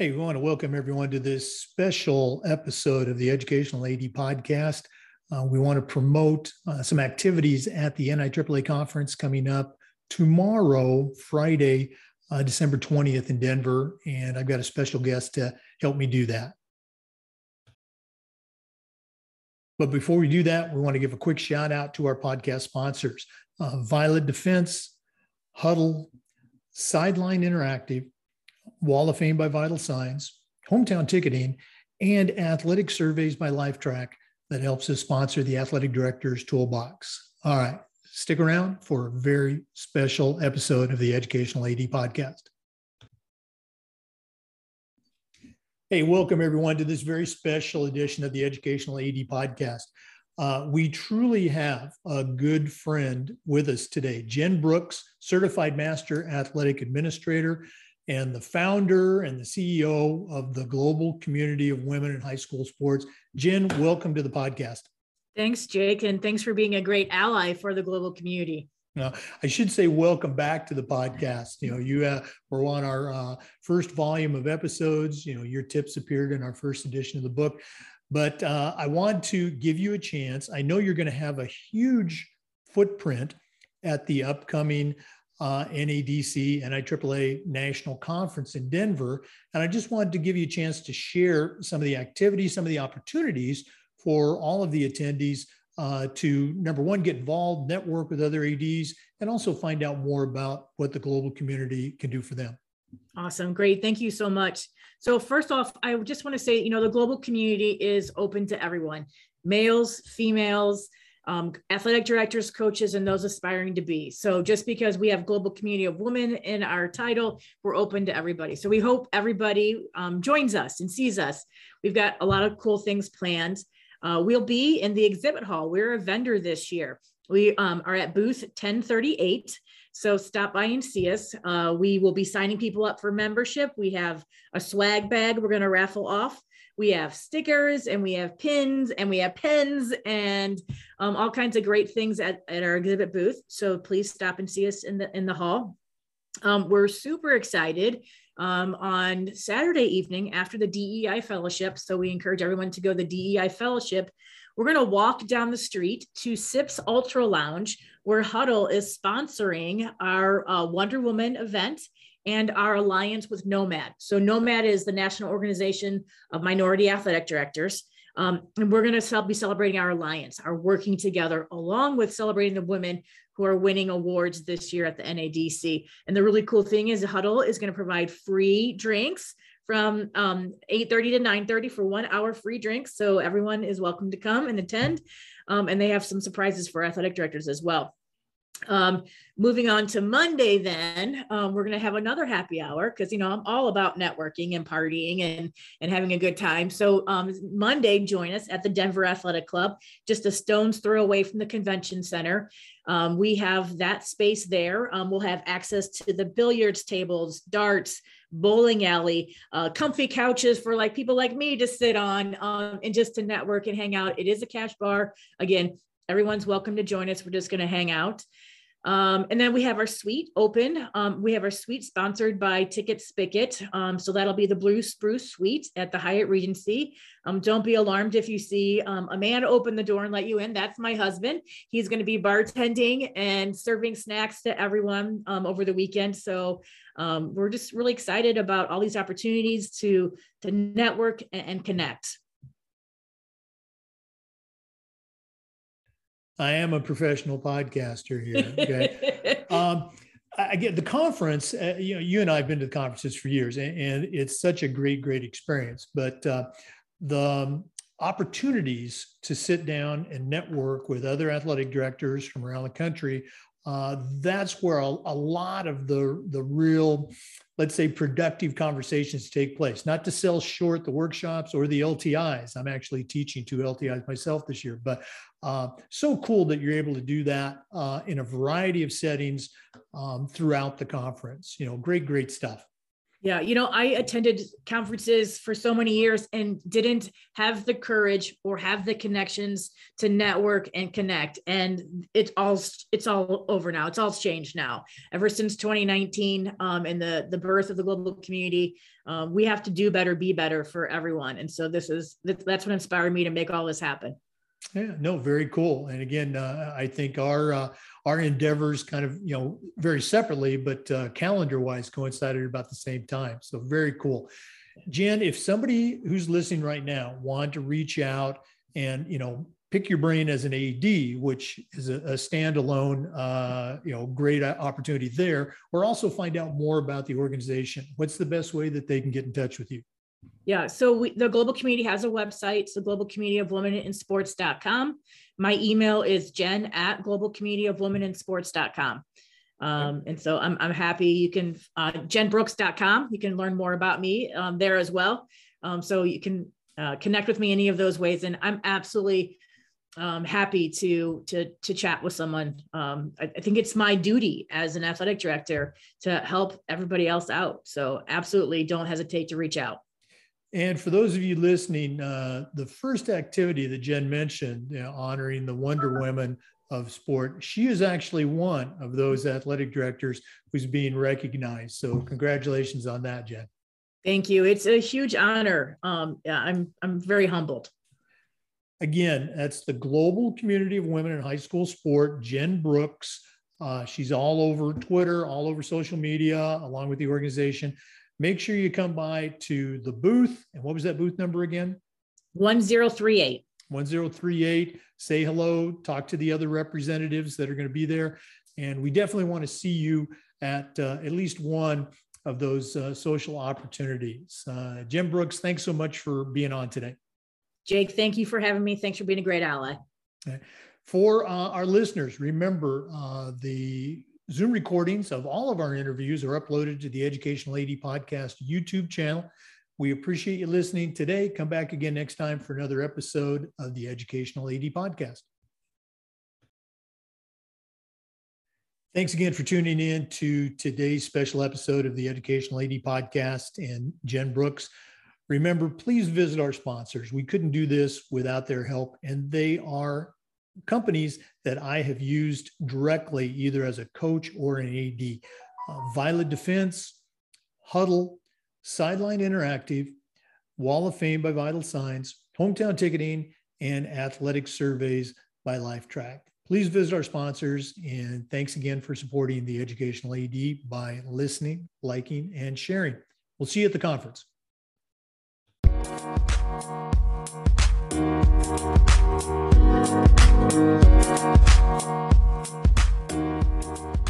Hey, we want to welcome everyone to this special episode of the Educational AD podcast. Uh, we want to promote uh, some activities at the NIAAA conference coming up tomorrow, Friday, uh, December 20th in Denver. And I've got a special guest to help me do that. But before we do that, we want to give a quick shout out to our podcast sponsors uh, Violet Defense, Huddle, Sideline Interactive, Wall of Fame by Vital Signs, Hometown Ticketing, and Athletic Surveys by Lifetrack that helps us sponsor the Athletic Director's Toolbox. All right, stick around for a very special episode of the Educational AD Podcast. Hey, welcome everyone to this very special edition of the Educational AD Podcast. Uh, we truly have a good friend with us today, Jen Brooks, Certified Master Athletic Administrator and the founder and the CEO of the Global Community of Women in High School Sports. Jen, welcome to the podcast. Thanks, Jake, and thanks for being a great ally for the global community. Now, I should say welcome back to the podcast. You know, you uh, were on our uh, first volume of episodes. You know, your tips appeared in our first edition of the book. But uh, I want to give you a chance. I know you're going to have a huge footprint at the upcoming uh, NADC, NIAAA National Conference in Denver. And I just wanted to give you a chance to share some of the activities, some of the opportunities for all of the attendees uh, to, number one, get involved, network with other ADs, and also find out more about what the global community can do for them. Awesome. Great. Thank you so much. So, first off, I just want to say, you know, the global community is open to everyone males, females, um, athletic directors, coaches, and those aspiring to be. So just because we have global community of women in our title, we're open to everybody. So we hope everybody um, joins us and sees us. We've got a lot of cool things planned. Uh, we'll be in the exhibit hall. We're a vendor this year. We um, are at booth 1038. So stop by and see us. Uh, we will be signing people up for membership. We have a swag bag we're going to raffle off we have stickers and we have pins and we have pens and um, all kinds of great things at, at our exhibit booth. So please stop and see us in the in the hall. Um, we're super excited um, on Saturday evening after the DEI fellowship. So we encourage everyone to go to the DEI fellowship. We're going to walk down the street to Sips Ultra Lounge, where Huddle is sponsoring our uh, Wonder Woman event and our alliance with NOMAD. So, NOMAD is the National Organization of Minority Athletic Directors. Um, and we're going to be celebrating our alliance, our working together, along with celebrating the women who are winning awards this year at the NADC. And the really cool thing is, Huddle is going to provide free drinks from um, 8.30 to 9.30 for one hour free drinks. So everyone is welcome to come and attend. Um, and they have some surprises for athletic directors as well. Um, moving on to Monday, then um, we're going to have another happy hour because you know I'm all about networking and partying and and having a good time. So um, Monday, join us at the Denver Athletic Club, just a stone's throw away from the convention center. Um, we have that space there. Um, we'll have access to the billiards tables, darts, bowling alley, uh, comfy couches for like people like me to sit on um, and just to network and hang out. It is a cash bar. Again, everyone's welcome to join us. We're just going to hang out. Um, and then we have our suite open. Um, we have our suite sponsored by Ticket Spicket. Um, so that'll be the Blue Spruce Suite at the Hyatt Regency. Um, don't be alarmed if you see um, a man open the door and let you in. That's my husband. He's going to be bartending and serving snacks to everyone um, over the weekend. So we're just really excited about all these opportunities to, to network and, and connect. I am a professional podcaster here. Okay. um, I get the conference. Uh, you know, you and I have been to the conferences for years, and, and it's such a great, great experience. But uh, the um, opportunities to sit down and network with other athletic directors from around the country uh, that's where a, a, lot of the the real let's say productive conversations take place. Not to sell short the workshops or the ltis i'm actually teaching two ltis myself this year but uh, so cool that you're able to do that uh, in a variety of settings um, throughout the conference. You know great great stuff Yeah, you know, I attended conferences for so many years and didn't have the courage or have the connections to network and connect. And it's all it's all over now. It's all changed now. Ever since 2019 um, and the the birth of the global community, um, we have to do better, be better for everyone. And so this is that's what inspired me to make all this happen. Yeah, no, very cool. And again, uh, I think our uh, our endeavors kind of you know very separately, but uh, calendar wise coincided about the same time. So very cool. Jen, if somebody who's listening right now wanted to reach out and you know pick your brain as an AD, which is a, a standalone, uh, you know, great opportunity there, or also find out more about the organization. What's the best way that they can get in touch with you? Yeah, so we, the global community has a website. The global community of women in sports.com. My email is jen at global community of women in sports.com. Um, and so I'm, I'm happy you can, uh, jenbrooks.com. You can learn more about me um, there as well. Um, so you can uh, connect with me any of those ways. And I'm absolutely um, happy to, to, to chat with someone. Um, I, I think it's my duty as an athletic director to help everybody else out. So absolutely don't hesitate to reach out. And for those of you listening, uh, the first activity that Jen mentioned, you know, honoring the Wonder Women of sport, she is actually one of those athletic directors who's being recognized. So congratulations on that, Jen. Thank you. It's a huge honor. Um, yeah, I'm I'm very humbled. Again, that's the global community of women in high school sport. Jen Brooks. Uh, she's all over Twitter, all over social media, along with the organization make sure you come by to the booth. And what was that booth number again? 1038. 1038. Say hello, talk to the other representatives that are going to be there. And we definitely want to see you at uh, at least one of those uh, social opportunities. Uh, Jen Brooks, thanks so much for being on today. Jake, thank you for having me. Thanks for being a great ally. For uh, our listeners, remember uh, the Zoom recordings of all of our interviews are uploaded to the Educational AD Podcast YouTube channel. We appreciate you listening today. Come back again next time for another episode of the Educational AD Podcast. Thanks again for tuning in to today's special episode of the Educational AD Podcast and Jen Brooks. Remember, please visit our sponsors. We couldn't do this without their help, and they are companies that I have used directly, either as a coach or an AD. Uh, Violet Defense, Huddle, Sideline Interactive, Wall of Fame by Vital Signs, Hometown Ticketing, and Athletic Surveys by Lifetrack. Please visit our sponsors and thanks again for supporting the Educational AD by listening, liking, and sharing. We'll see you at the conference. Thank you.